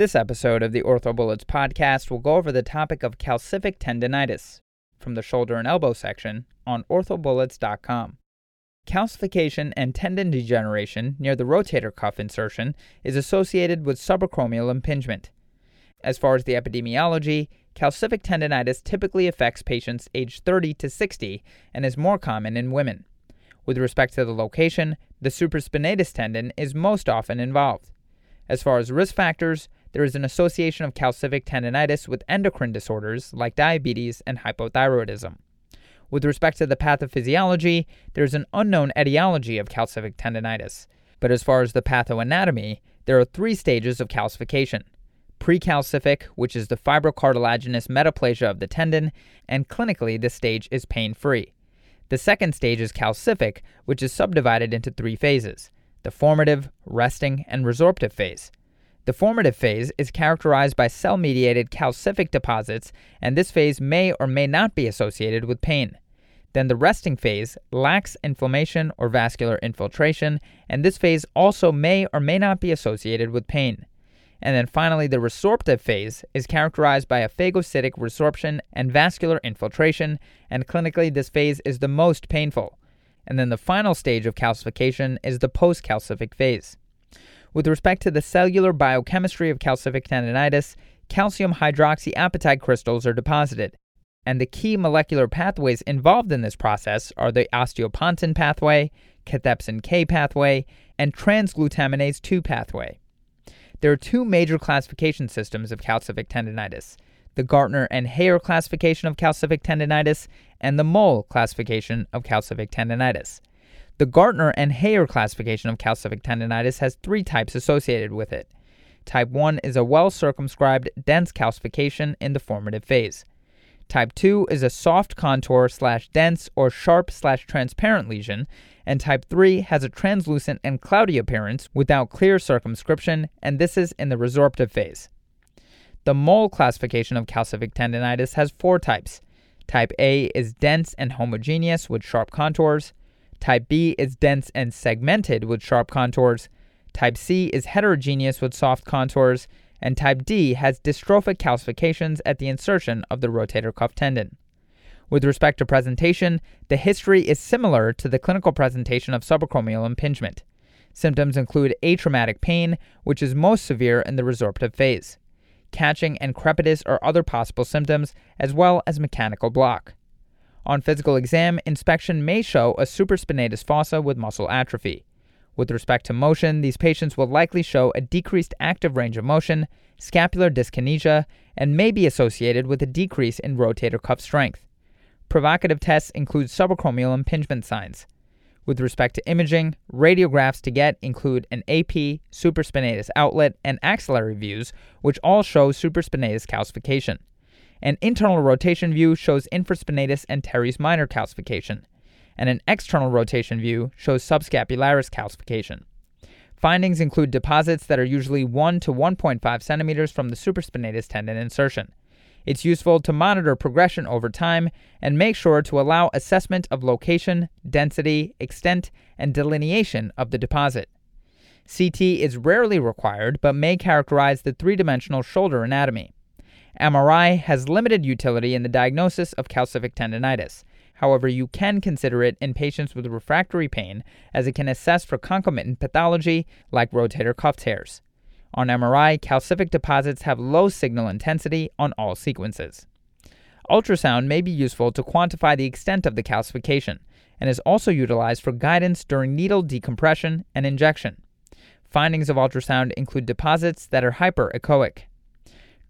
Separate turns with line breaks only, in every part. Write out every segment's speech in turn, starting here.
This episode of the OrthoBullets podcast will go over the topic of calcific tendonitis from the shoulder and elbow section on orthobullets.com. Calcification and tendon degeneration near the rotator cuff insertion is associated with subacromial impingement. As far as the epidemiology, calcific tendonitis typically affects patients aged 30 to 60 and is more common in women. With respect to the location, the supraspinatus tendon is most often involved. As far as risk factors, there is an association of calcific tendonitis with endocrine disorders like diabetes and hypothyroidism. With respect to the pathophysiology, there is an unknown etiology of calcific tendonitis. But as far as the pathoanatomy, there are three stages of calcification precalcific, which is the fibrocartilaginous metaplasia of the tendon, and clinically this stage is pain free. The second stage is calcific, which is subdivided into three phases the formative, resting, and resorptive phase. The formative phase is characterized by cell mediated calcific deposits, and this phase may or may not be associated with pain. Then the resting phase lacks inflammation or vascular infiltration, and this phase also may or may not be associated with pain. And then finally, the resorptive phase is characterized by a phagocytic resorption and vascular infiltration, and clinically, this phase is the most painful. And then the final stage of calcification is the post calcific phase. With respect to the cellular biochemistry of calcific tendonitis, calcium hydroxyapatite crystals are deposited. And the key molecular pathways involved in this process are the osteopontin pathway, cathepsin K pathway, and transglutaminase 2 pathway. There are two major classification systems of calcific tendonitis the Gartner and Heyer classification of calcific tendonitis and the Moll classification of calcific tendonitis. The Gartner and Heyer classification of calcific tendonitis has three types associated with it. Type 1 is a well circumscribed, dense calcification in the formative phase. Type 2 is a soft contour slash dense or sharp slash transparent lesion, and type 3 has a translucent and cloudy appearance without clear circumscription, and this is in the resorptive phase. The Moll classification of calcific tendonitis has four types. Type A is dense and homogeneous with sharp contours. Type B is dense and segmented with sharp contours. Type C is heterogeneous with soft contours. And type D has dystrophic calcifications at the insertion of the rotator cuff tendon. With respect to presentation, the history is similar to the clinical presentation of subacromial impingement. Symptoms include atraumatic pain, which is most severe in the resorptive phase. Catching and crepitus are other possible symptoms, as well as mechanical block. On physical exam, inspection may show a supraspinatus fossa with muscle atrophy. With respect to motion, these patients will likely show a decreased active range of motion, scapular dyskinesia, and may be associated with a decrease in rotator cuff strength. Provocative tests include subacromial impingement signs. With respect to imaging, radiographs to get include an AP, supraspinatus outlet, and axillary views, which all show supraspinatus calcification. An internal rotation view shows infraspinatus and teres minor calcification, and an external rotation view shows subscapularis calcification. Findings include deposits that are usually 1 to 1.5 centimeters from the supraspinatus tendon insertion. It's useful to monitor progression over time and make sure to allow assessment of location, density, extent, and delineation of the deposit. CT is rarely required but may characterize the three dimensional shoulder anatomy. MRI has limited utility in the diagnosis of calcific tendonitis. However, you can consider it in patients with refractory pain as it can assess for concomitant pathology like rotator cuff tears. On MRI, calcific deposits have low signal intensity on all sequences. Ultrasound may be useful to quantify the extent of the calcification and is also utilized for guidance during needle decompression and injection. Findings of ultrasound include deposits that are hyperechoic.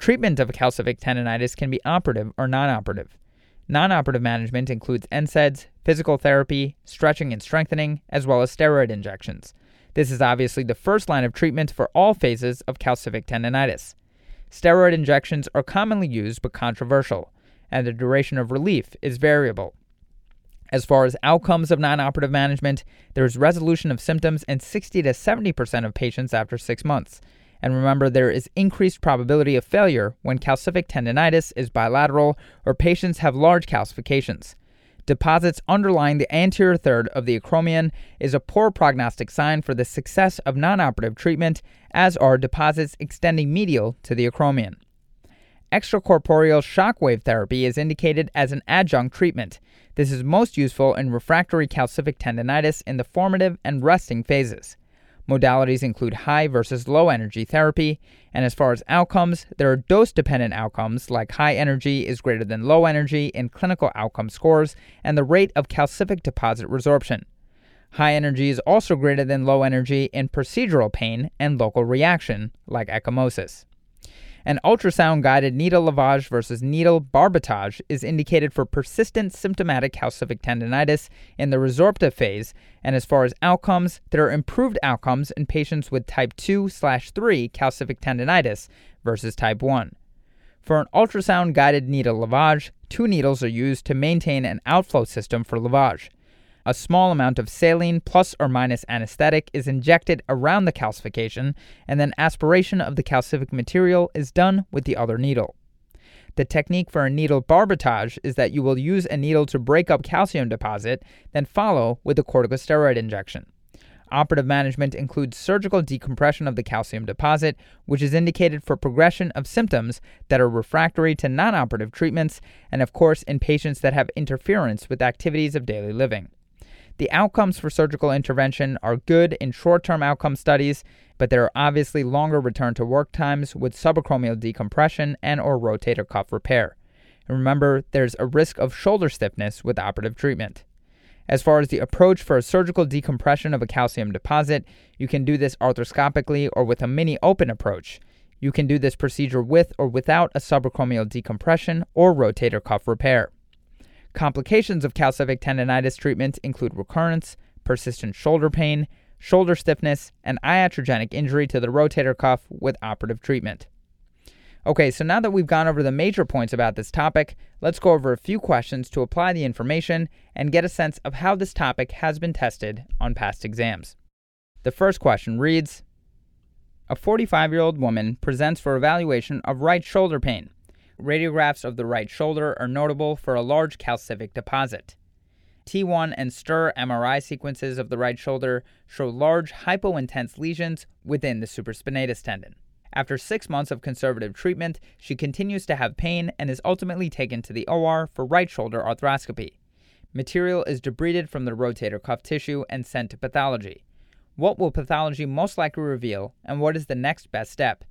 Treatment of calcific tendonitis can be operative or non operative. Non operative management includes NSAIDs, physical therapy, stretching and strengthening, as well as steroid injections. This is obviously the first line of treatment for all phases of calcific tendonitis. Steroid injections are commonly used but controversial, and the duration of relief is variable. As far as outcomes of non operative management, there is resolution of symptoms in 60 to 70% of patients after six months. And remember, there is increased probability of failure when calcific tendonitis is bilateral or patients have large calcifications. Deposits underlying the anterior third of the acromion is a poor prognostic sign for the success of non-operative treatment, as are deposits extending medial to the acromion. Extracorporeal shockwave therapy is indicated as an adjunct treatment. This is most useful in refractory calcific tendonitis in the formative and resting phases. Modalities include high versus low energy therapy, and as far as outcomes, there are dose dependent outcomes like high energy is greater than low energy in clinical outcome scores and the rate of calcific deposit resorption. High energy is also greater than low energy in procedural pain and local reaction, like ecchymosis. An ultrasound guided needle lavage versus needle barbotage is indicated for persistent symptomatic calcific tendonitis in the resorptive phase, and as far as outcomes, there are improved outcomes in patients with type 2 slash 3 calcific tendonitis versus type 1. For an ultrasound guided needle lavage, two needles are used to maintain an outflow system for lavage. A small amount of saline plus or minus anesthetic is injected around the calcification, and then aspiration of the calcific material is done with the other needle. The technique for a needle barbotage is that you will use a needle to break up calcium deposit, then follow with a corticosteroid injection. Operative management includes surgical decompression of the calcium deposit, which is indicated for progression of symptoms that are refractory to non operative treatments, and of course in patients that have interference with activities of daily living. The outcomes for surgical intervention are good in short term outcome studies, but there are obviously longer return to work times with subacromial decompression and or rotator cuff repair. And remember, there's a risk of shoulder stiffness with operative treatment. As far as the approach for a surgical decompression of a calcium deposit, you can do this arthroscopically or with a mini open approach. You can do this procedure with or without a subacromial decompression or rotator cuff repair. Complications of calcific tendonitis treatment include recurrence, persistent shoulder pain, shoulder stiffness, and iatrogenic injury to the rotator cuff with operative treatment. Okay, so now that we've gone over the major points about this topic, let's go over a few questions to apply the information and get a sense of how this topic has been tested on past exams. The first question reads A 45 year old woman presents for evaluation of right shoulder pain radiographs of the right shoulder are notable for a large calcific deposit. T1 and STIR MRI sequences of the right shoulder show large hypointense lesions within the supraspinatus tendon. After six months of conservative treatment, she continues to have pain and is ultimately taken to the OR for right shoulder arthroscopy. Material is debrided from the rotator cuff tissue and sent to pathology. What will pathology most likely reveal, and what is the next best step?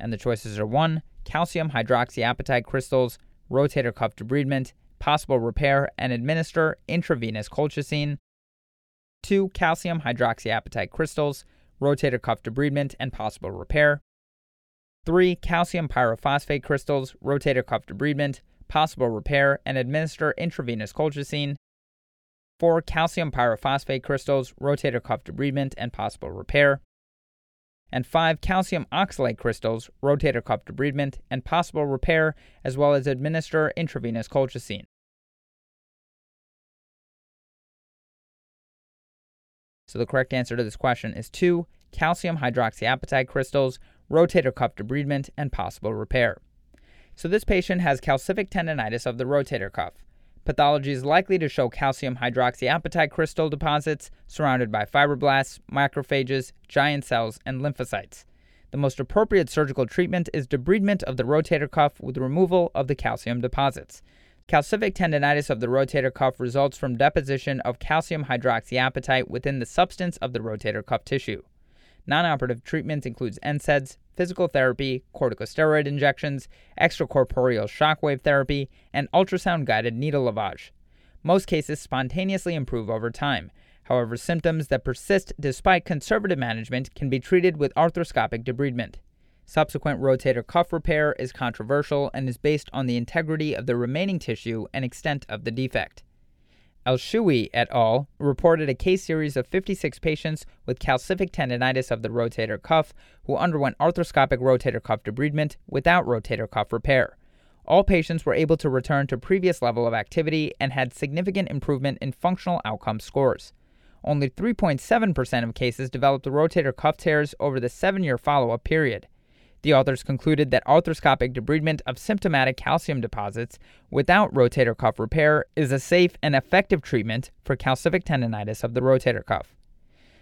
And the choices are 1 calcium hydroxyapatite crystals, rotator cuff debridement, possible repair, and administer intravenous colchicine. 2. Calcium hydroxyapatite crystals, rotator cuff debridement, and possible repair. 3. Calcium pyrophosphate crystals, rotator cuff debridement, possible repair, and administer intravenous colchicine. 4. Calcium pyrophosphate crystals, rotator cuff debridement, and possible repair and 5 calcium oxalate crystals, rotator cuff debridement, and possible repair, as well as administer intravenous colchicine. So the correct answer to this question is 2 calcium hydroxyapatite crystals, rotator cuff debridement, and possible repair. So this patient has calcific tendonitis of the rotator cuff. Pathology is likely to show calcium hydroxyapatite crystal deposits surrounded by fibroblasts, macrophages, giant cells, and lymphocytes. The most appropriate surgical treatment is debridement of the rotator cuff with removal of the calcium deposits. Calcific tendonitis of the rotator cuff results from deposition of calcium hydroxyapatite within the substance of the rotator cuff tissue. Non-operative treatment includes NSAIDs, physical therapy, corticosteroid injections, extracorporeal shockwave therapy, and ultrasound guided needle lavage. Most cases spontaneously improve over time. However, symptoms that persist despite conservative management can be treated with arthroscopic debridement. Subsequent rotator cuff repair is controversial and is based on the integrity of the remaining tissue and extent of the defect. El-Shoui et al. reported a case series of 56 patients with calcific tendonitis of the rotator cuff who underwent arthroscopic rotator cuff debridement without rotator cuff repair. All patients were able to return to previous level of activity and had significant improvement in functional outcome scores. Only 3.7% of cases developed rotator cuff tears over the seven year follow up period. The authors concluded that arthroscopic debridement of symptomatic calcium deposits without rotator cuff repair is a safe and effective treatment for calcific tendonitis of the rotator cuff.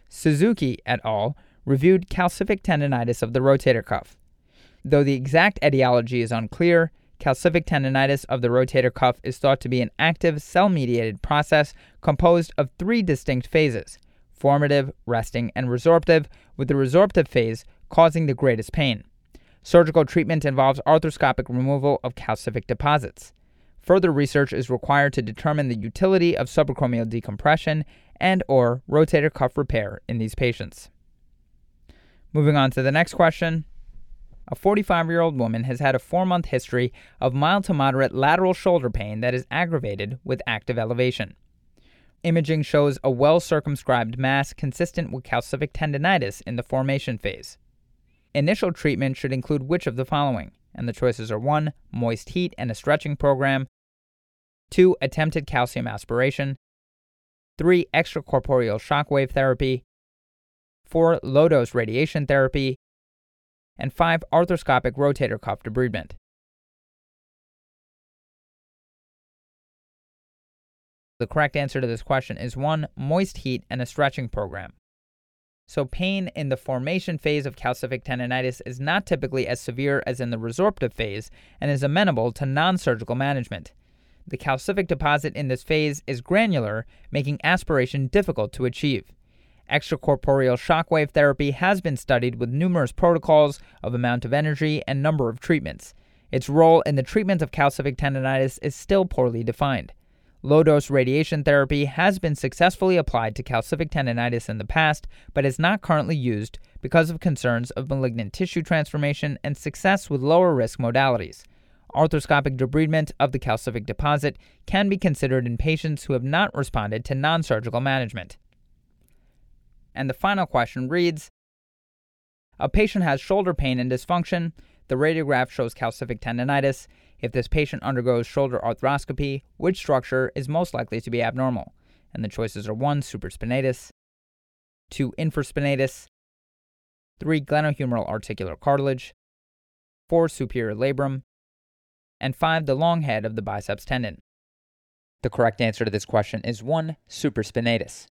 Suzuki et al. reviewed calcific tendonitis of the rotator cuff. Though the exact etiology is unclear, calcific tendonitis of the rotator cuff is thought to be an active cell mediated process composed of three distinct phases formative, resting, and resorptive, with the resorptive phase causing the greatest pain. Surgical treatment involves arthroscopic removal of calcific deposits. Further research is required to determine the utility of subacromial decompression and or rotator cuff repair in these patients. Moving on to the next question. A 45 year old woman has had a four month history of mild to moderate lateral shoulder pain that is aggravated with active elevation. Imaging shows a well circumscribed mass consistent with calcific tendinitis in the formation phase. Initial treatment should include which of the following? And the choices are 1. Moist heat and a stretching program, 2. Attempted calcium aspiration, 3. Extracorporeal shockwave therapy, 4. Low dose radiation therapy, and 5. Arthroscopic rotator cuff debridement. The correct answer to this question is 1. Moist heat and a stretching program. So, pain in the formation phase of calcific tendonitis is not typically as severe as in the resorptive phase and is amenable to non surgical management. The calcific deposit in this phase is granular, making aspiration difficult to achieve. Extracorporeal shockwave therapy has been studied with numerous protocols of amount of energy and number of treatments. Its role in the treatment of calcific tendonitis is still poorly defined. Low dose radiation therapy has been successfully applied to calcific tendonitis in the past, but is not currently used because of concerns of malignant tissue transformation and success with lower risk modalities. Arthroscopic debridement of the calcific deposit can be considered in patients who have not responded to non surgical management. And the final question reads A patient has shoulder pain and dysfunction. The radiograph shows calcific tendonitis. If this patient undergoes shoulder arthroscopy, which structure is most likely to be abnormal? And the choices are 1. Supraspinatus, 2. Infraspinatus, 3. Glenohumeral articular cartilage, 4. Superior labrum, and 5. The long head of the biceps tendon. The correct answer to this question is 1. Supraspinatus.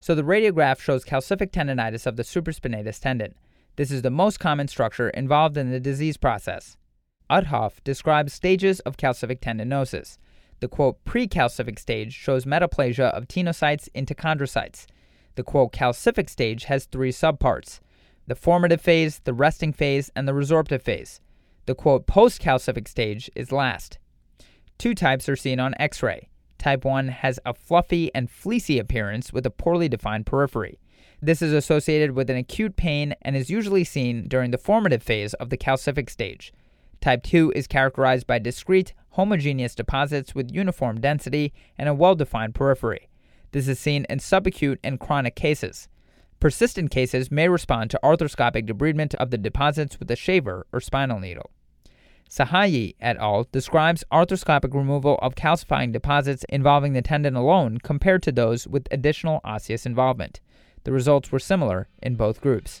So the radiograph shows calcific tendonitis of the supraspinatus tendon. This is the most common structure involved in the disease process. Uhthoff describes stages of calcific tendinosis. The quote precalcific stage shows metaplasia of tenocytes into chondrocytes. The quote calcific stage has three subparts the formative phase, the resting phase, and the resorptive phase. The quote post-calcific stage is last. Two types are seen on X ray. Type 1 has a fluffy and fleecy appearance with a poorly defined periphery. This is associated with an acute pain and is usually seen during the formative phase of the calcific stage. Type 2 is characterized by discrete, homogeneous deposits with uniform density and a well defined periphery. This is seen in subacute and chronic cases. Persistent cases may respond to arthroscopic debridement of the deposits with a shaver or spinal needle. Sahayi et al. describes arthroscopic removal of calcifying deposits involving the tendon alone compared to those with additional osseous involvement. The results were similar in both groups.